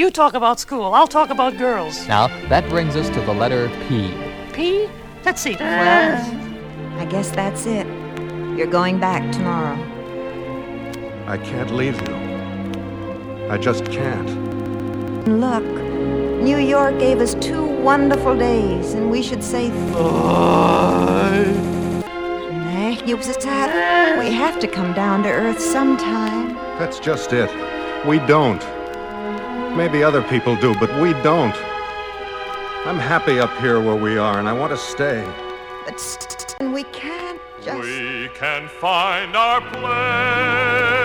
You talk about school, I'll talk about girls. Now, that brings us to the letter P. P? Let's see. Well, I guess that's it. You're going back tomorrow. I can't leave you. I just can't. Look, New York gave us two wonderful days, and we should say. Nej, just that. We have to come down to earth sometime. That's just it. We don't. Maybe other people do, but we don't. I'm happy up here where we are, and I want to stay. But st- we can't just. We can find our place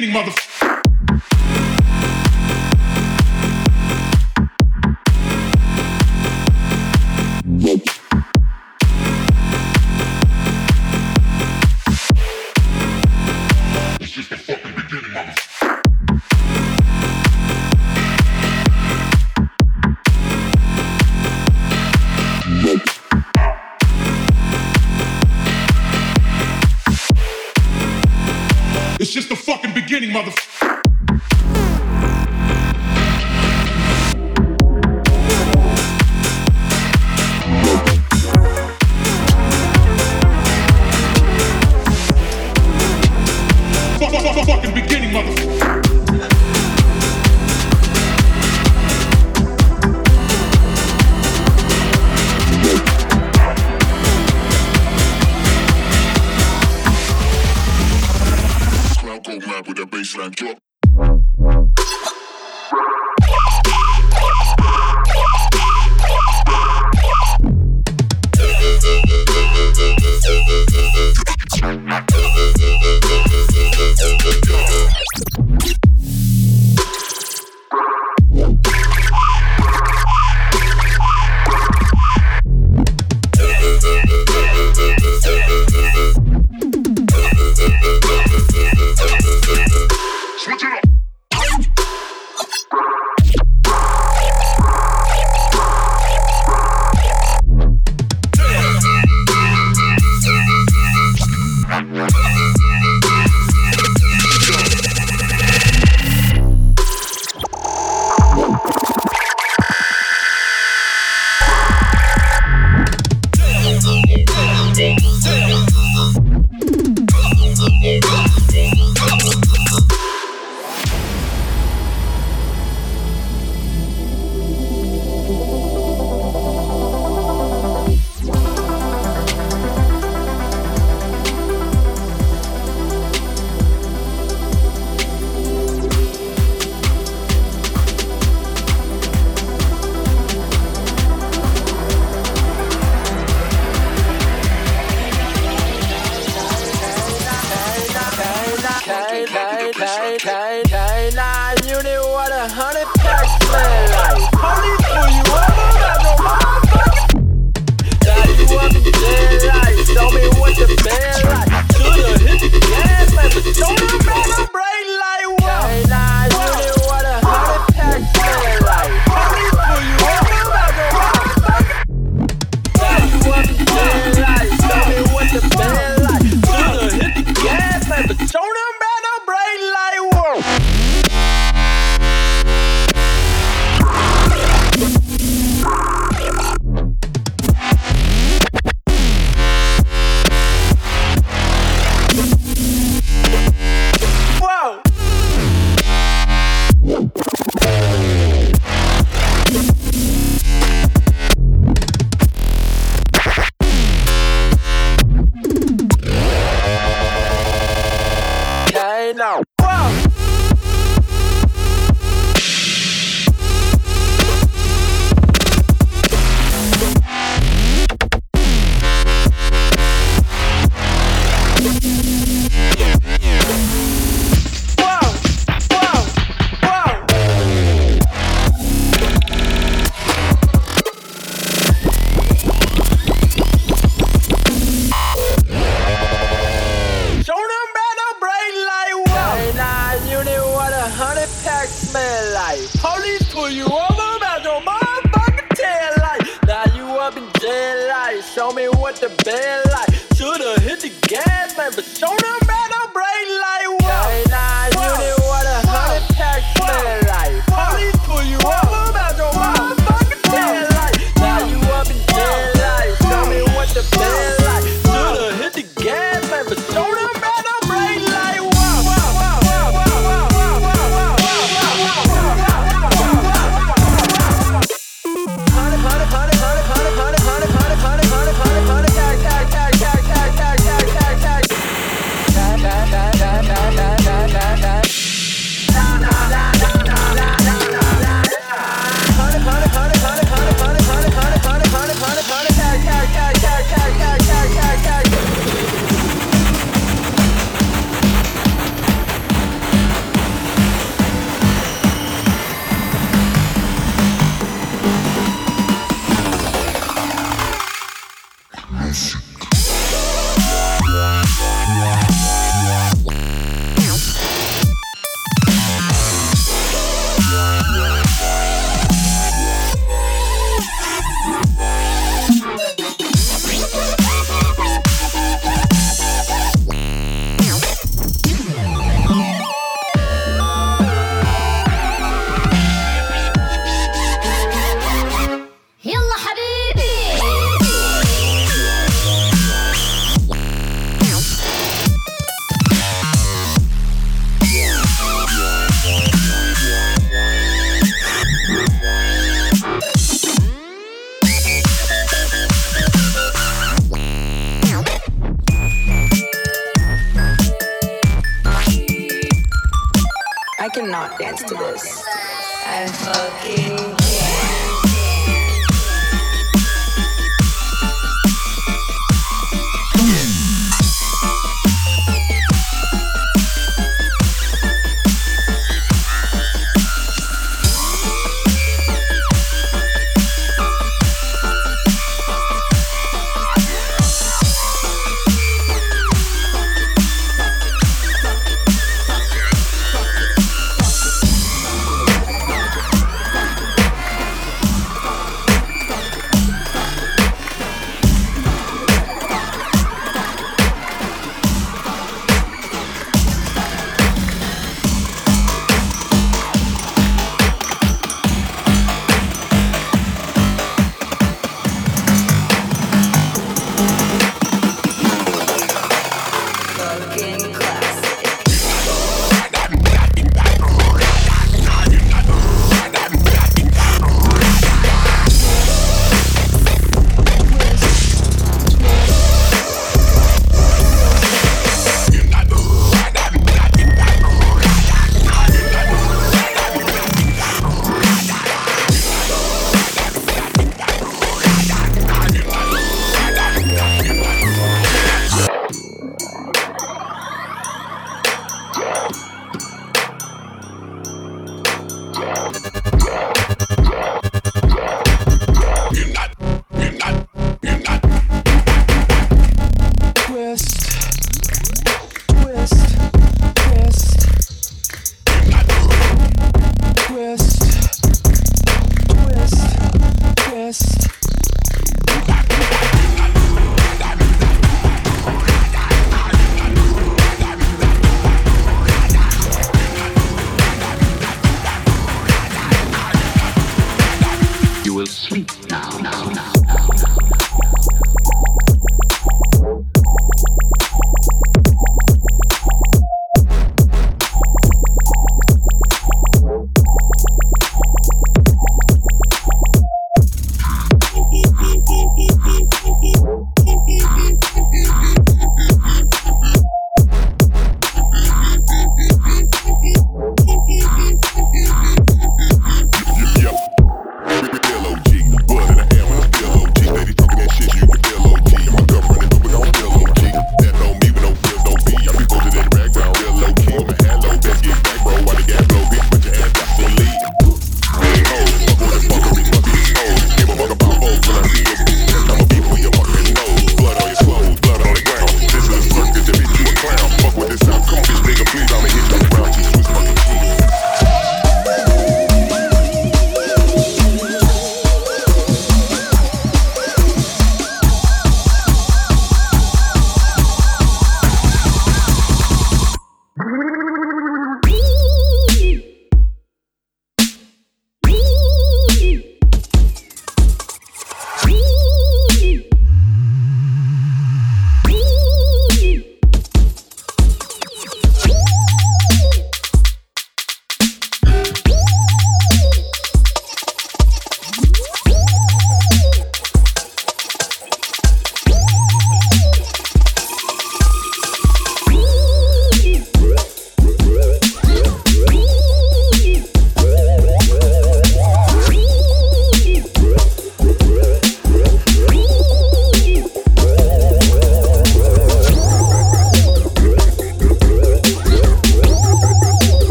beginning, mother.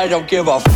I don't give a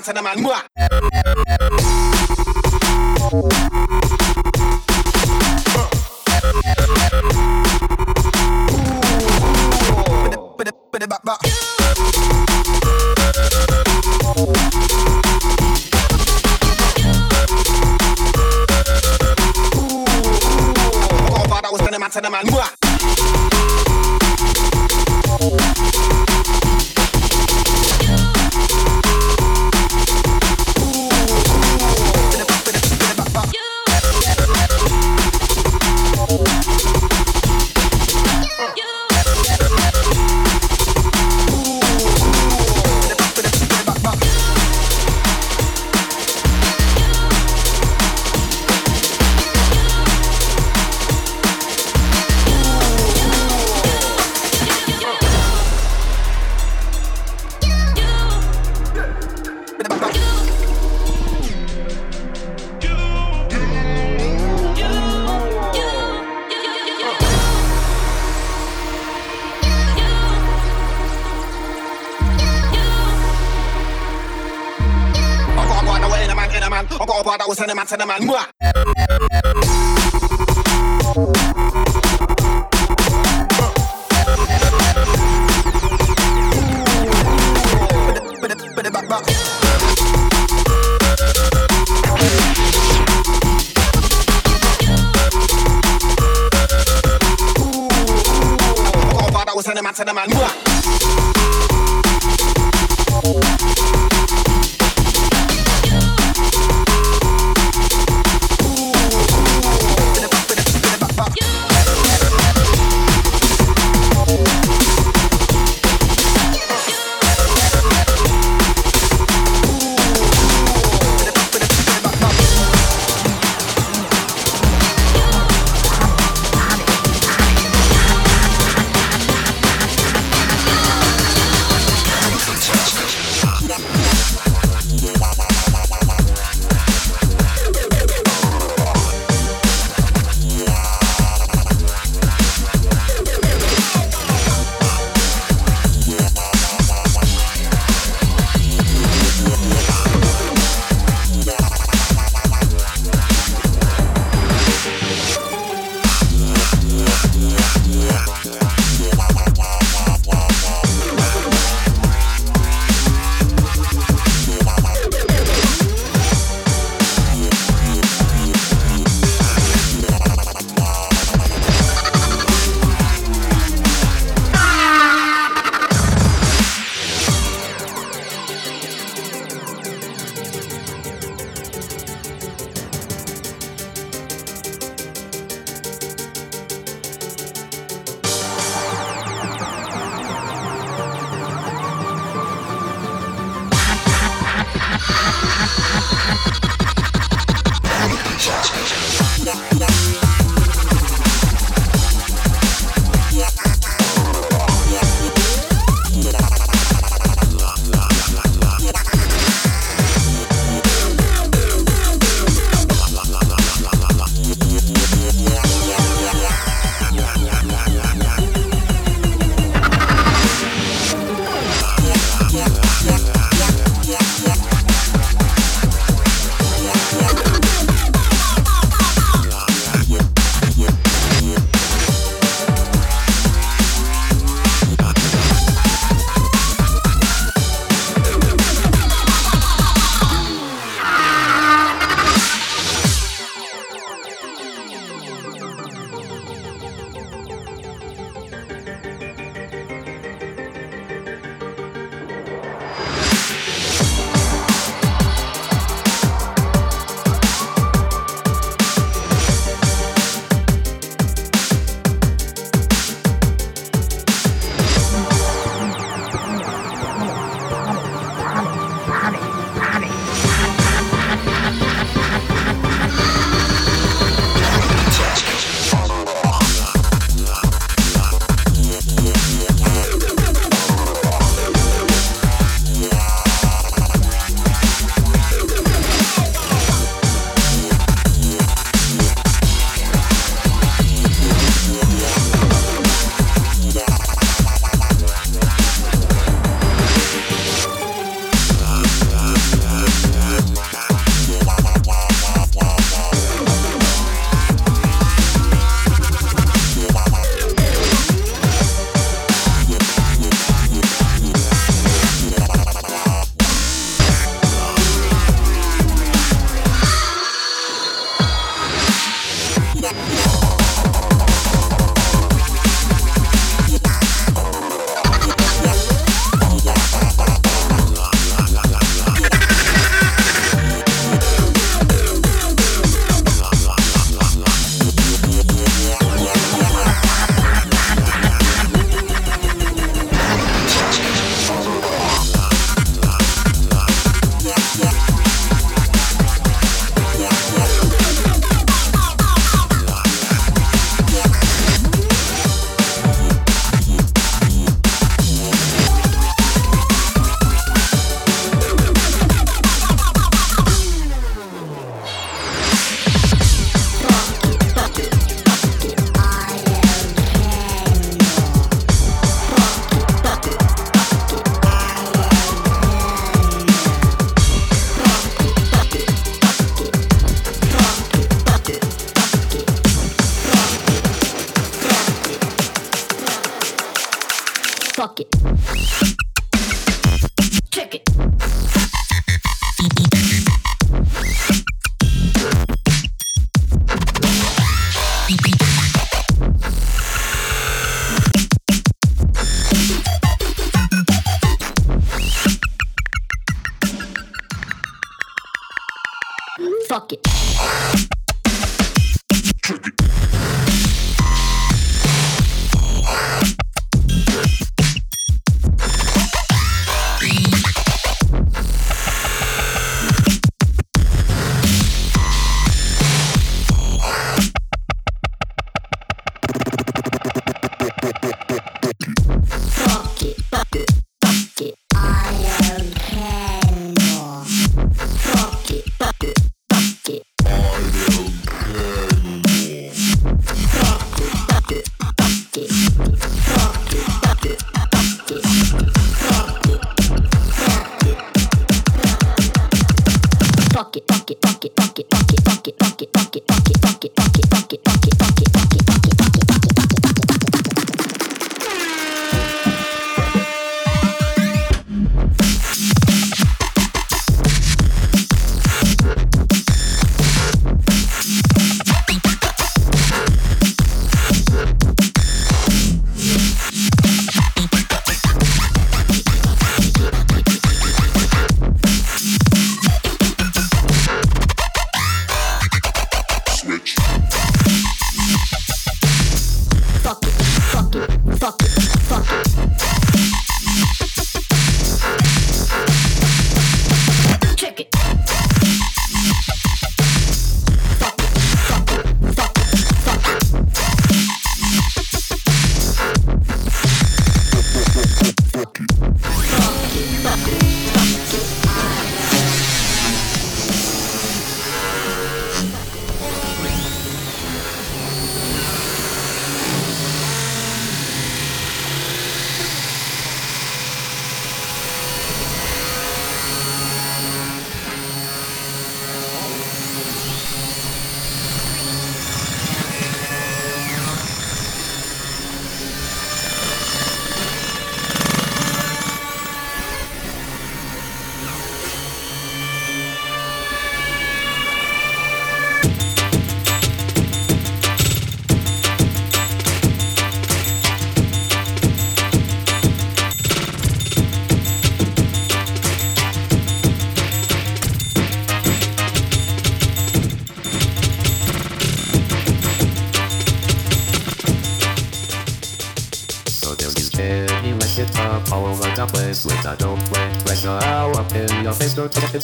man, say the man,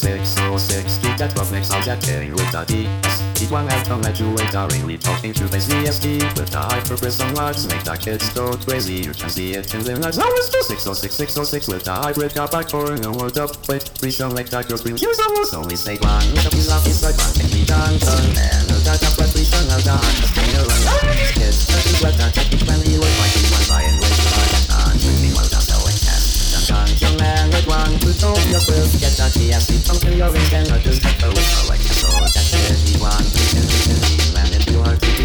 at Keep that rough sounds at 10 with a D S Keep one out on let you wait really talking to the CST With the high-purpose on make the kids go crazy. You can see it in their lights Now it's just 606 606 with the hybrid car back for a word up Wait, please don't that girl scream Here's a rules. Only say one Look up in love inside one Take me down, turn And look at the blood, please turn out the heart Stay around, kids Touching blood, that technically would like control yourself, get dirty and sleep until your ring and others have a whisper like a soul that We can listen to and if you are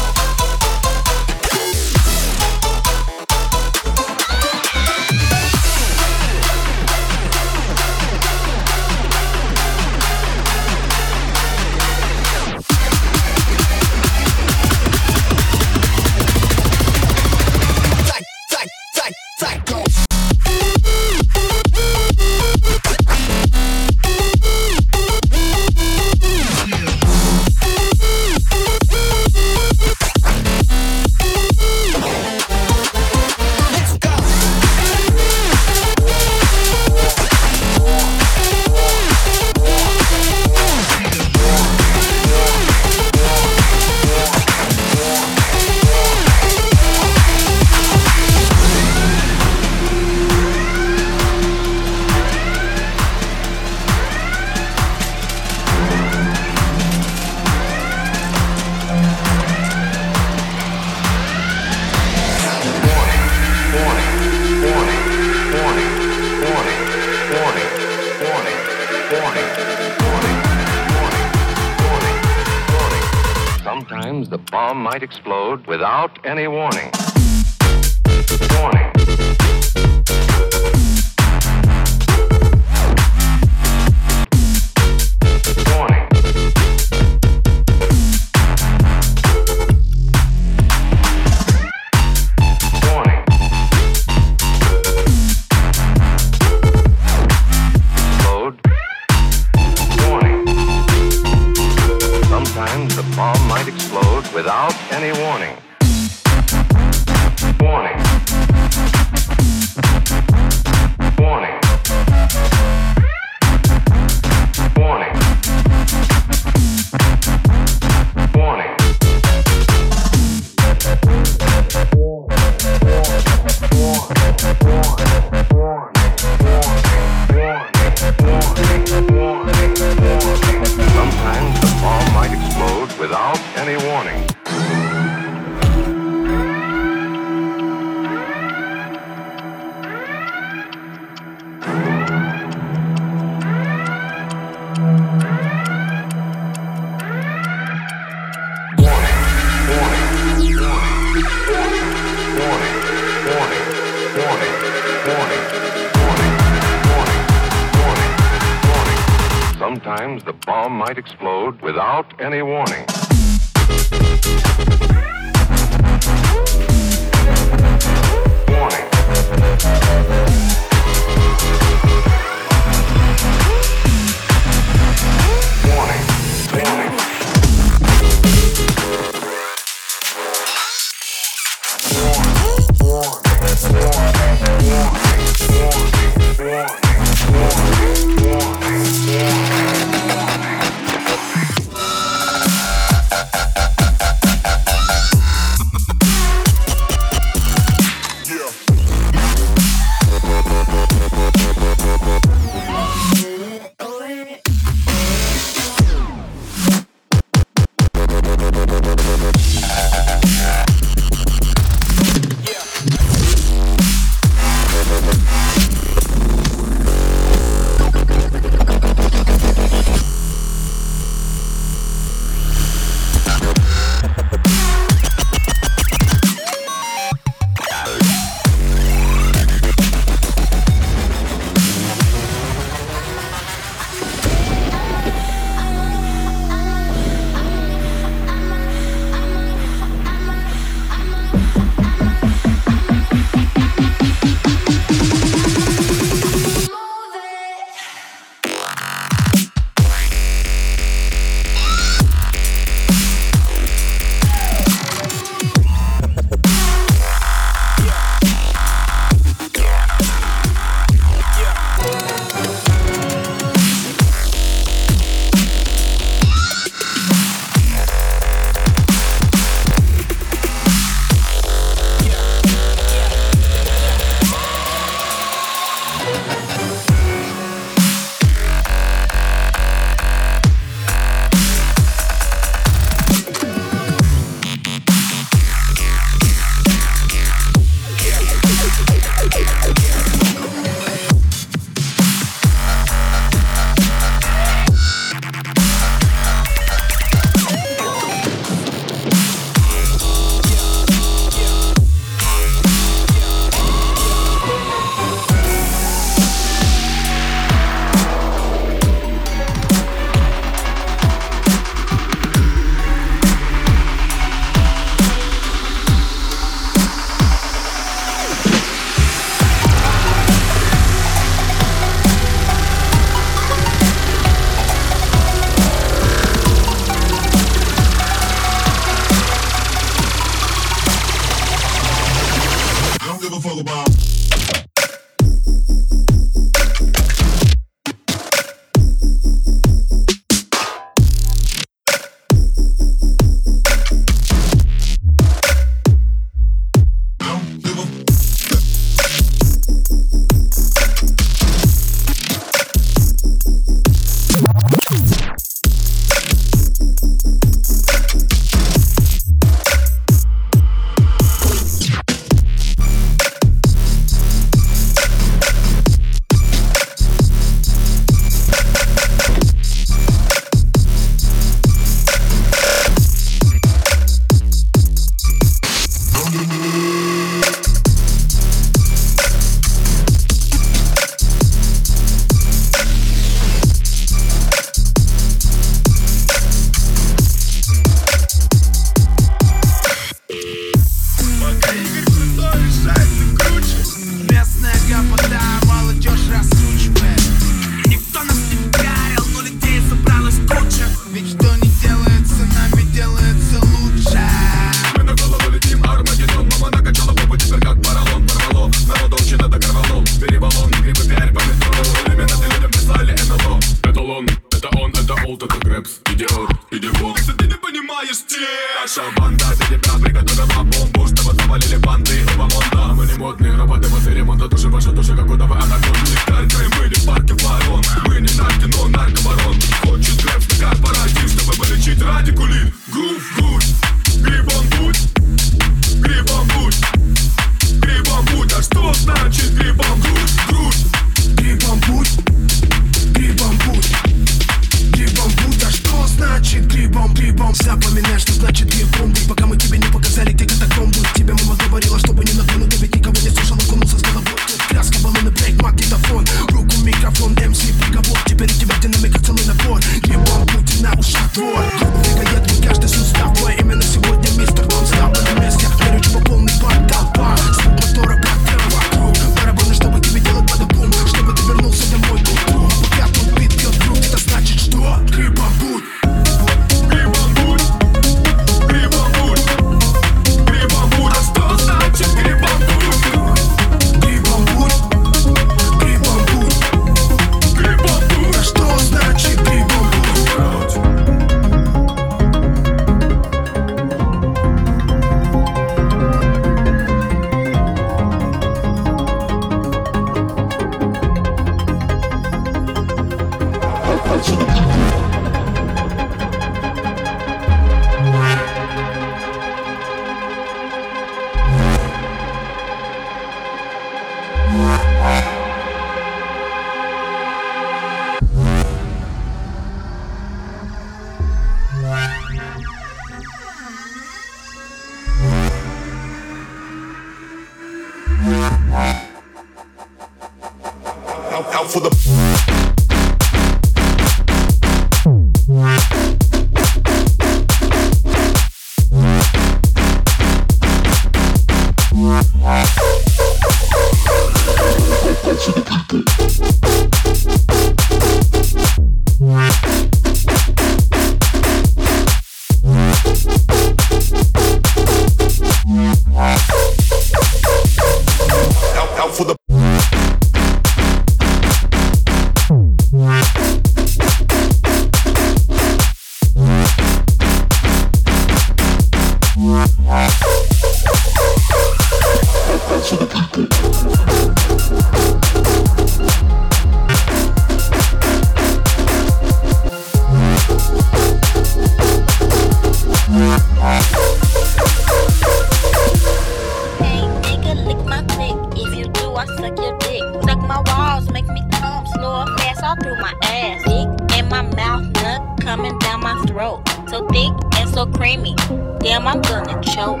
creamy. Damn, I'm gonna choke.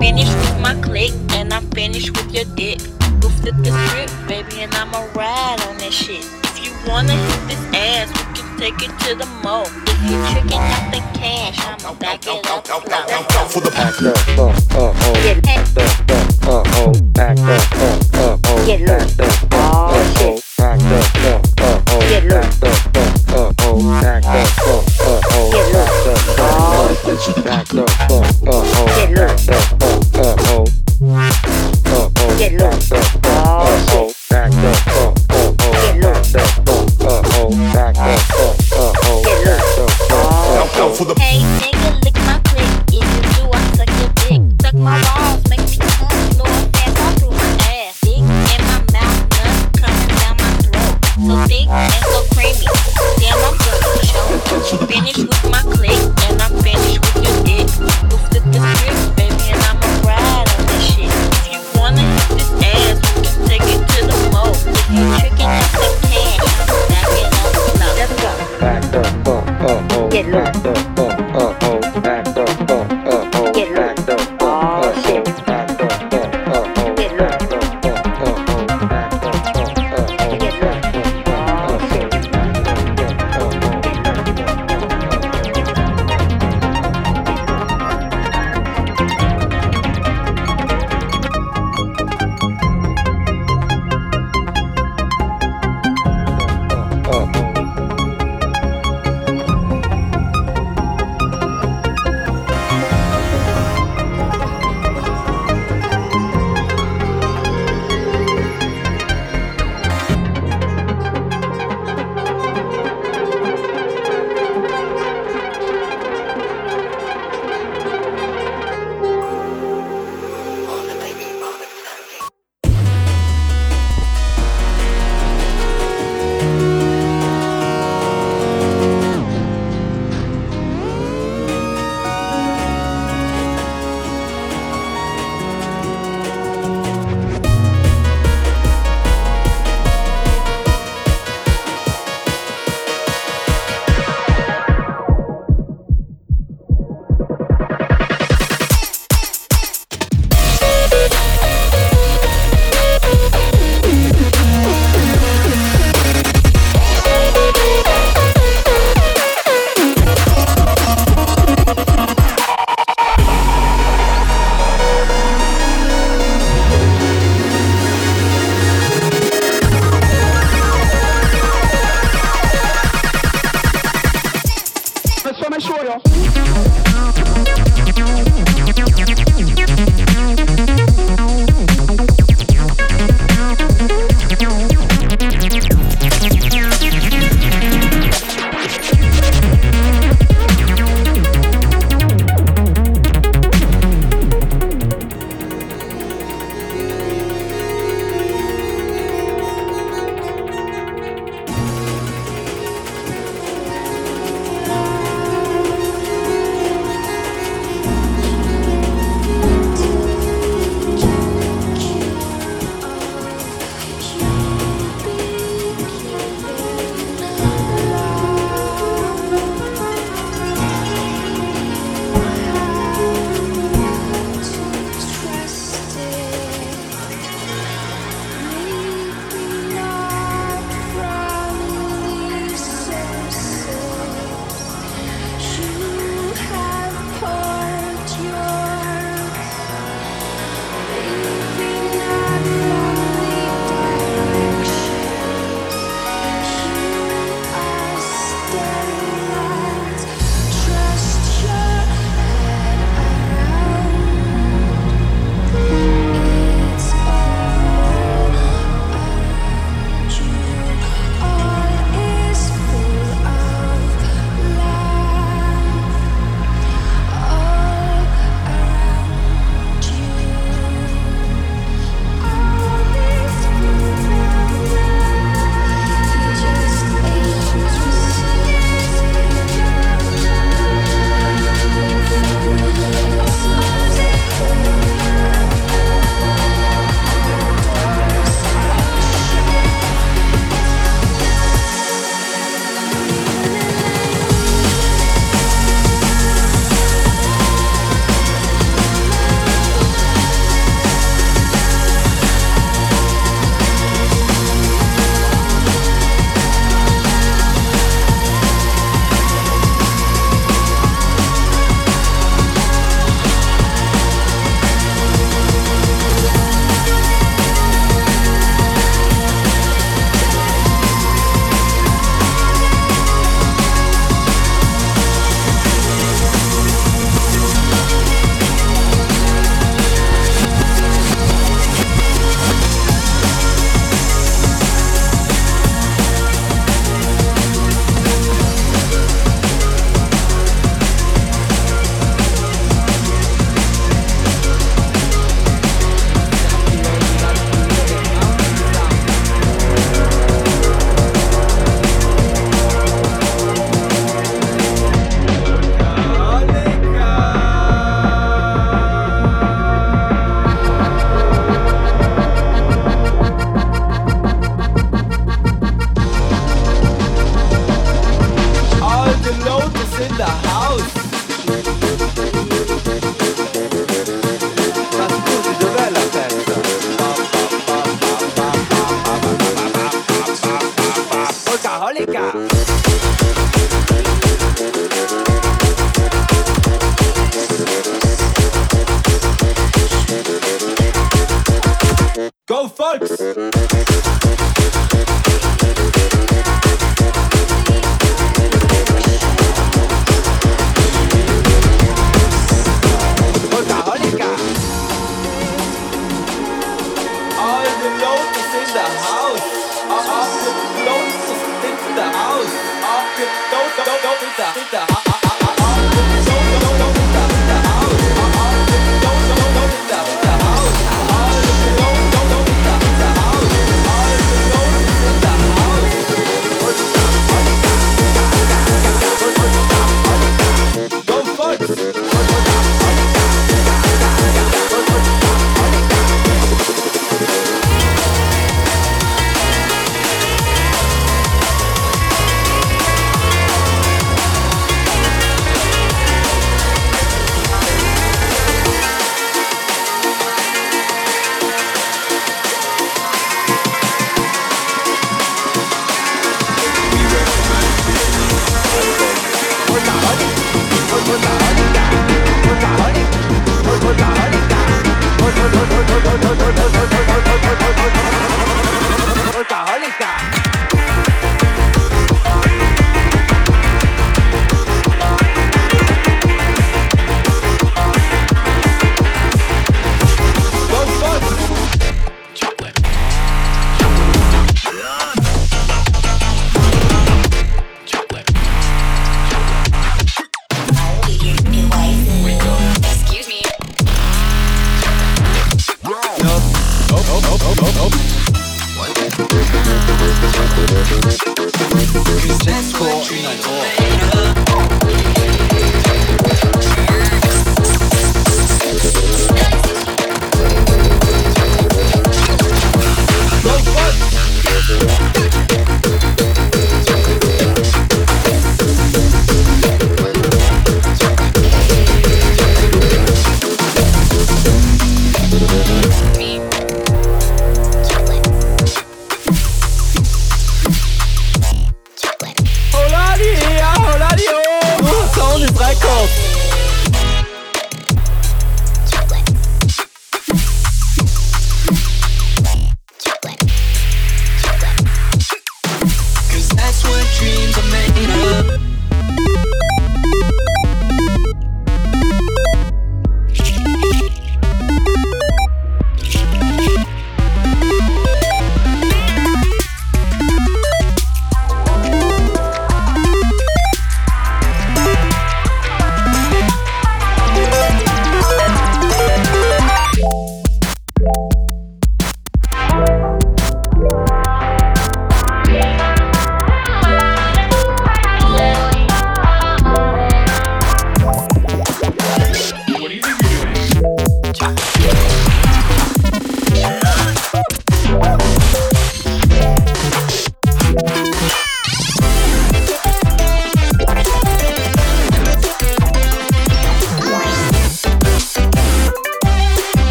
Finished with my click, and I'm finished with your dick. Go flip the strip, baby, and I'ma ride on that shit. If you wanna hit this ass, we can take it to the mo. If you tricking out the cash, I'ma back it up slow. Out for the pack up, uh, uh, oh. Get act up, uh, uh, oh. Up, uh, uh, oh. Get low. Up, uh, oh. Act up, uh, uh, oh. Get. back low, uh, uh, oh, get low, uh, uh, oh, uh, oh, get low.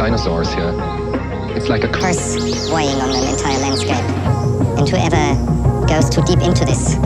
dinosaurs here. It's like a curse weighing on an entire landscape. And whoever goes too deep into this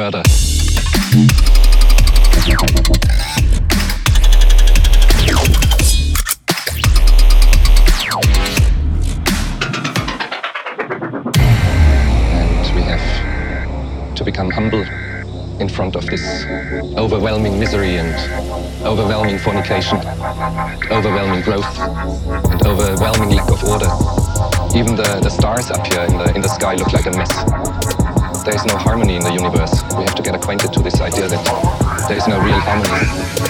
murder. And we have to become humble in front of this overwhelming misery and overwhelming fornication, overwhelming growth, and overwhelming lack of order. Even the, the stars up here in the, in the sky look like a mess there is no harmony in the universe. We have to get acquainted to this idea that there is no real harmony.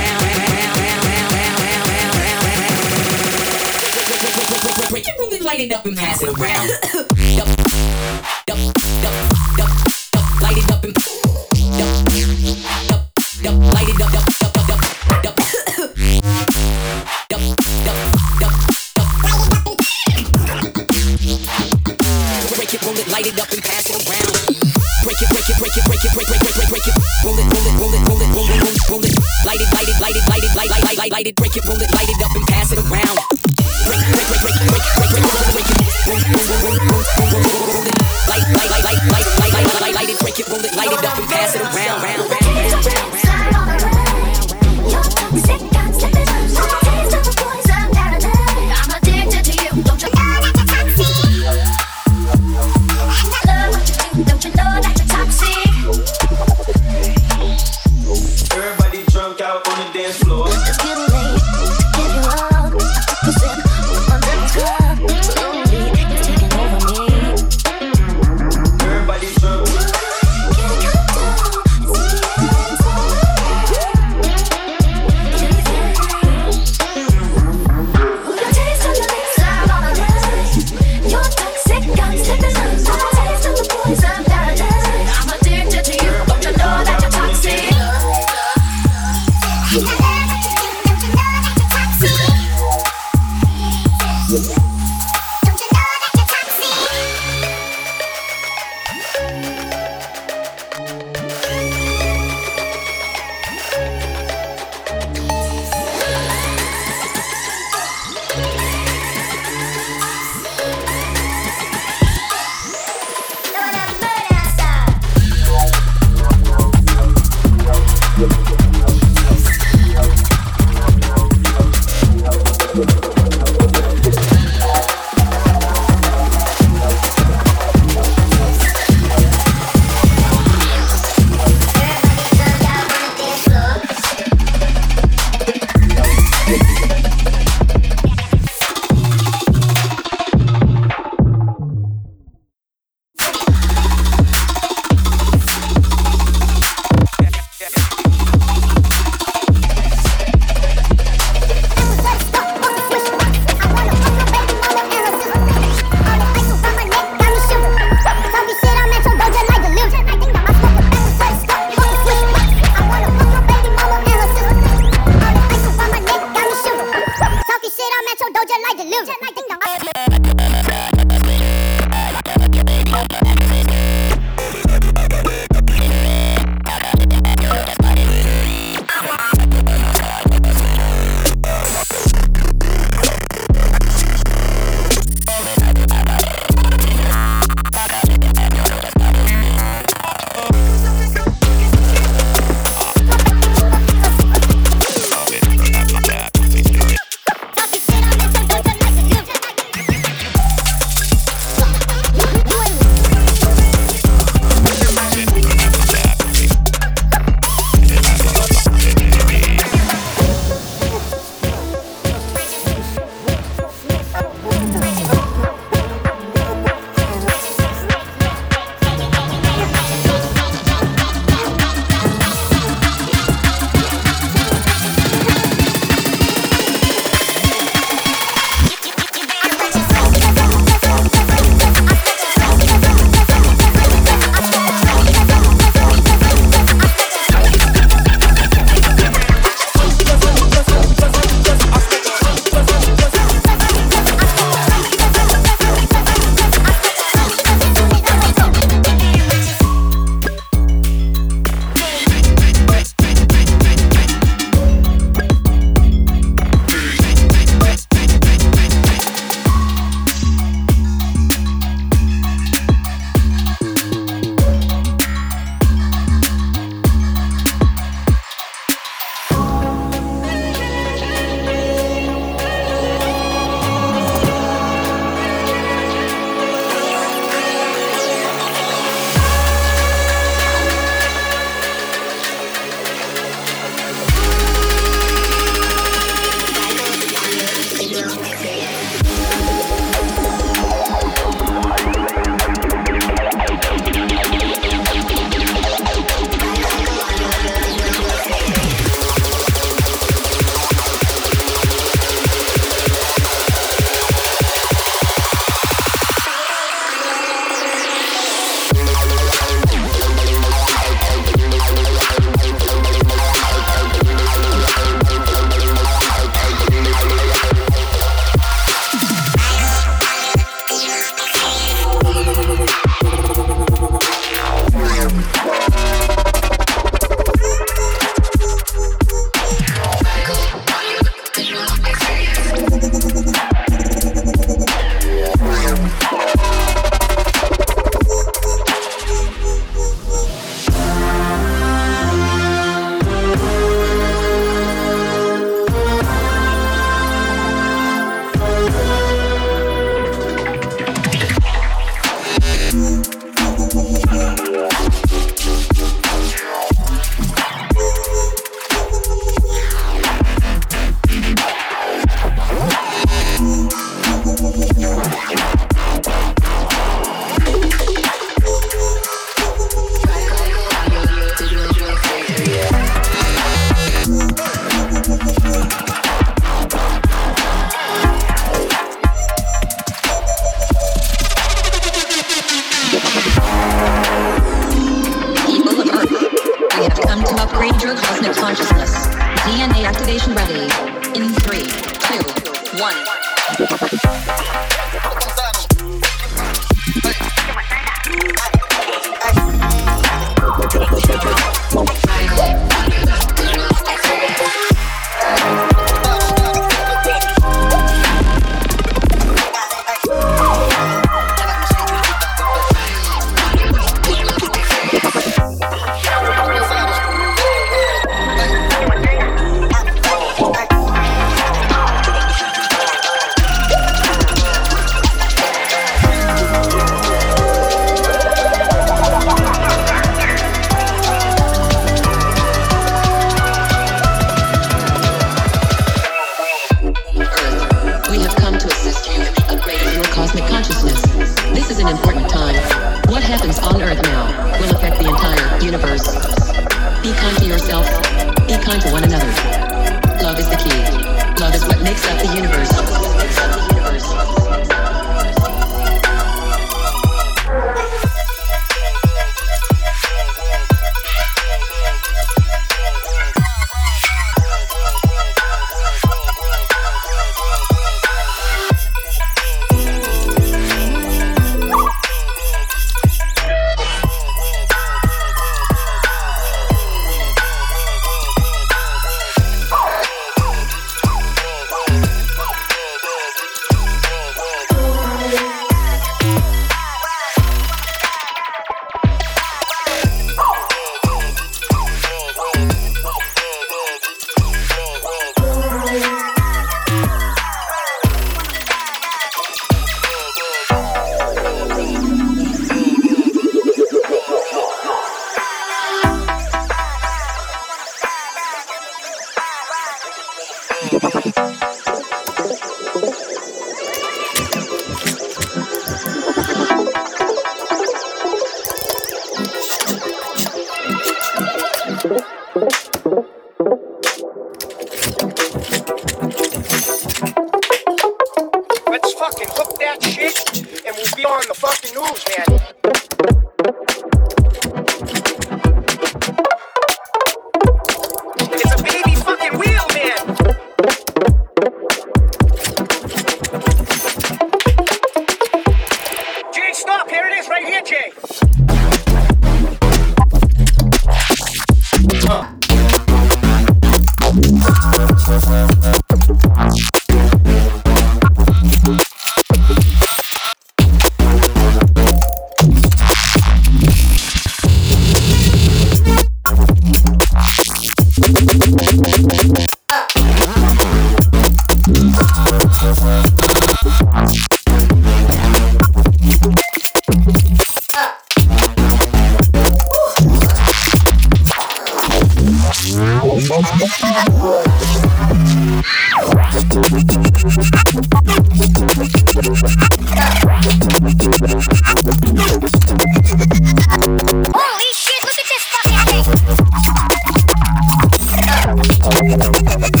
Thank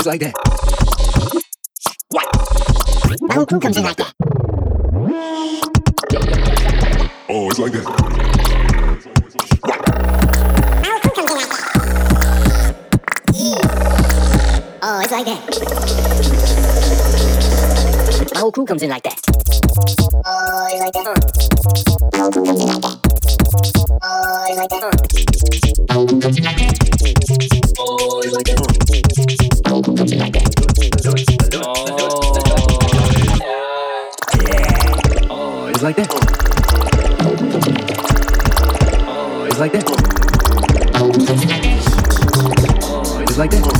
Oh, it's like that. My whole crew comes in like that. Oh, it's like that. Uh. Oh, it's like that. My whole crew comes in like that. Oh, it's like that. My whole crew comes in like that. Oh, it's like that. Oh, it's like that. It's like that. It's like that. It's like that.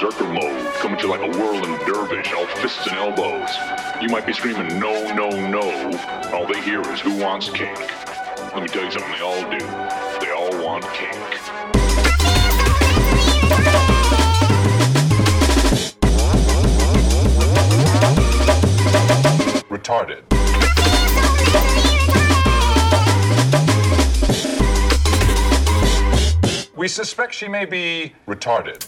Berserker mode, come at you like a whirling dervish, all fists and elbows. You might be screaming, no, no, no. All they hear is, who wants cake? Let me tell you something they all do. They all want cake. Retarded. We suspect she may be retarded.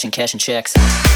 Cash and cash and checks.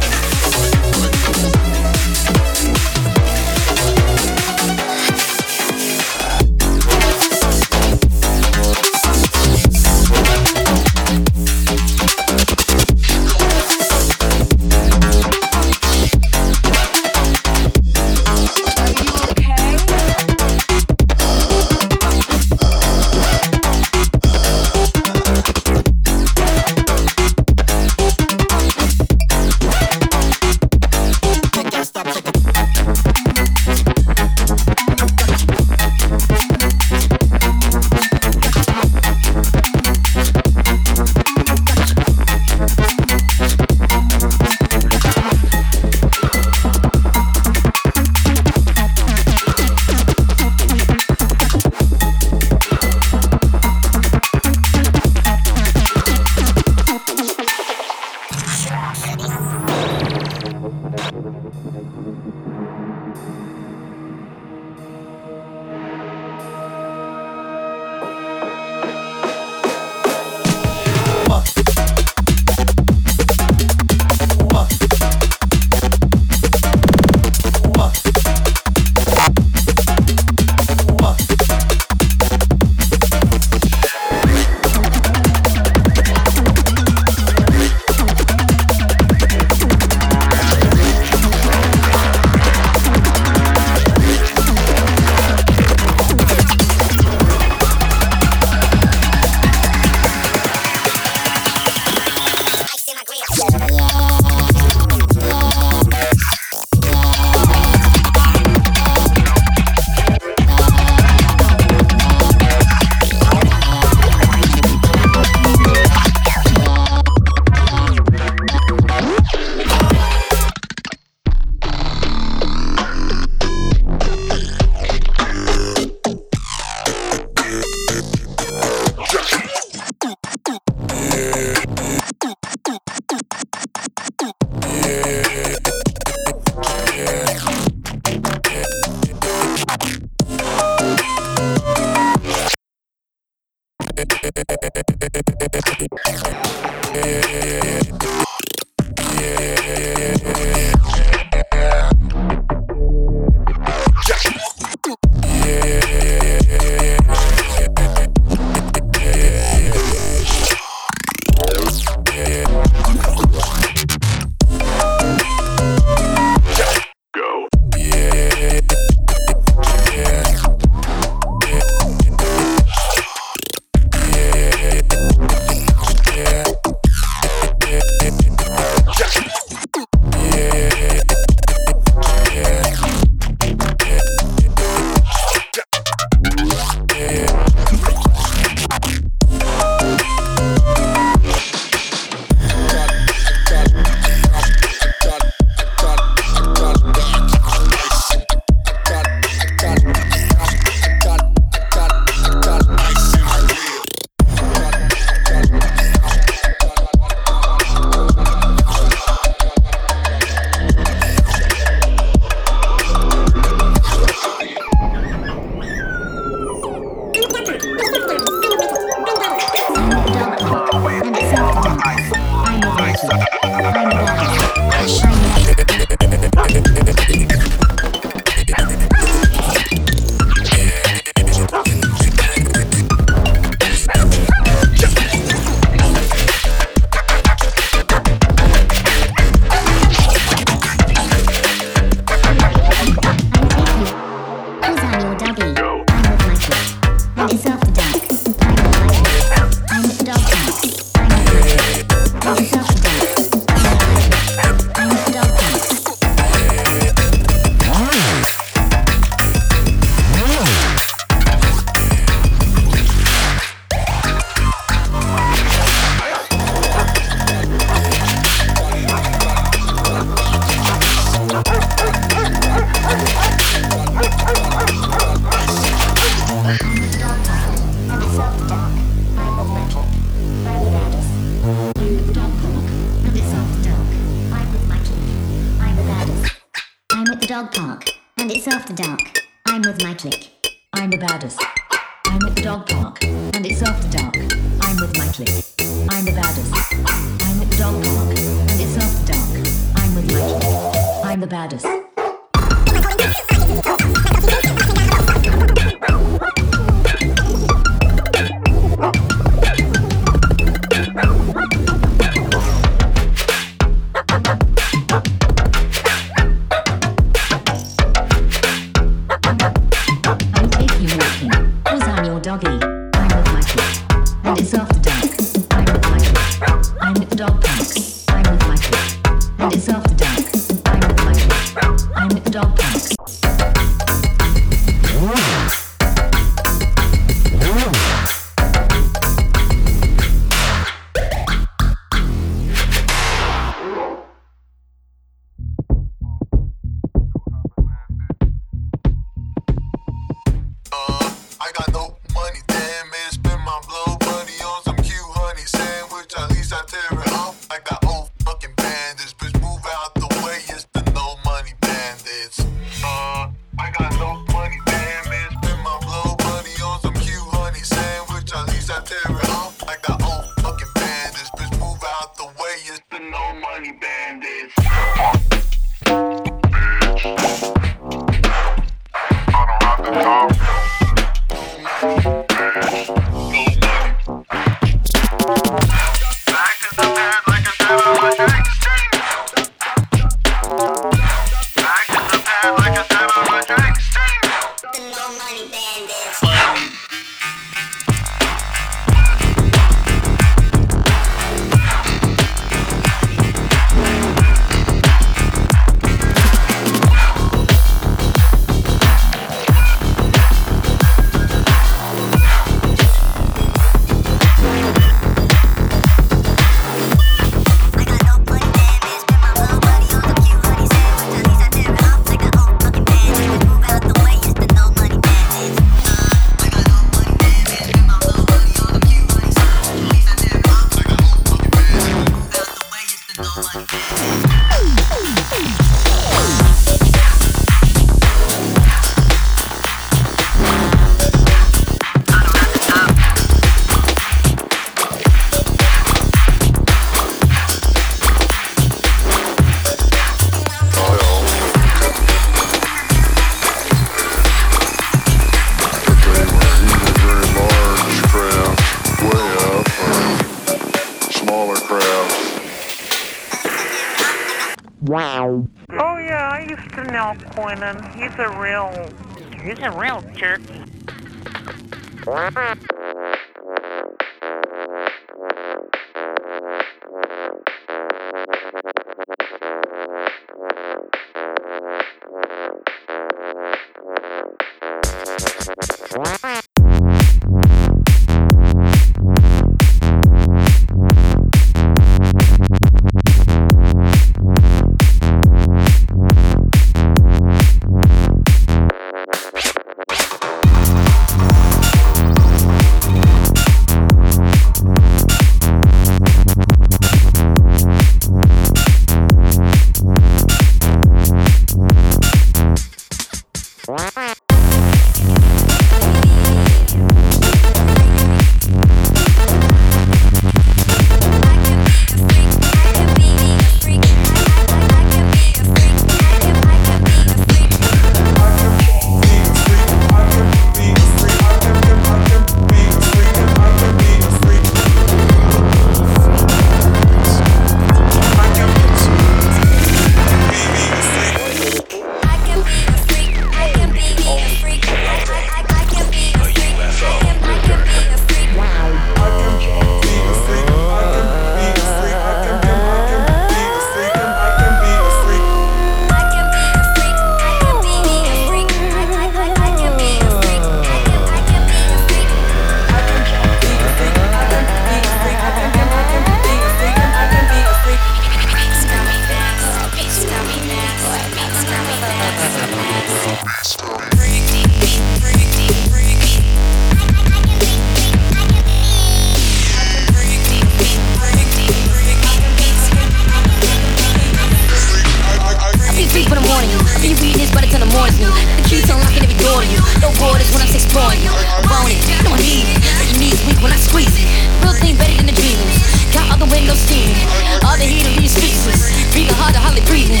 No borders when I'm exploring you. I want it, you know need it. Your knees weak when I squeeze it. Real thing better than the dreaming. Got other windows steaming. All the heat of these speechless. Breathing hard hardly breathing.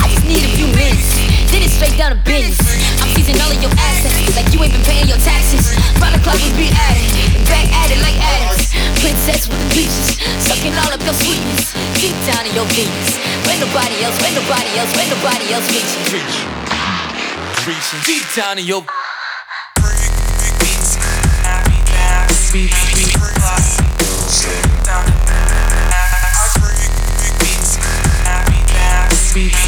I just need a few minutes. Then it's straight down to business. I'm seizing all of your assets. Like you ain't been paying your taxes. Round the clock we be at it. Back at it like addicts. Princess with the peaches. Sucking all of your sweetness. Deep down in your veins. When nobody else, when nobody else, when nobody else reaches. Reaching deep down in your I can be a freak.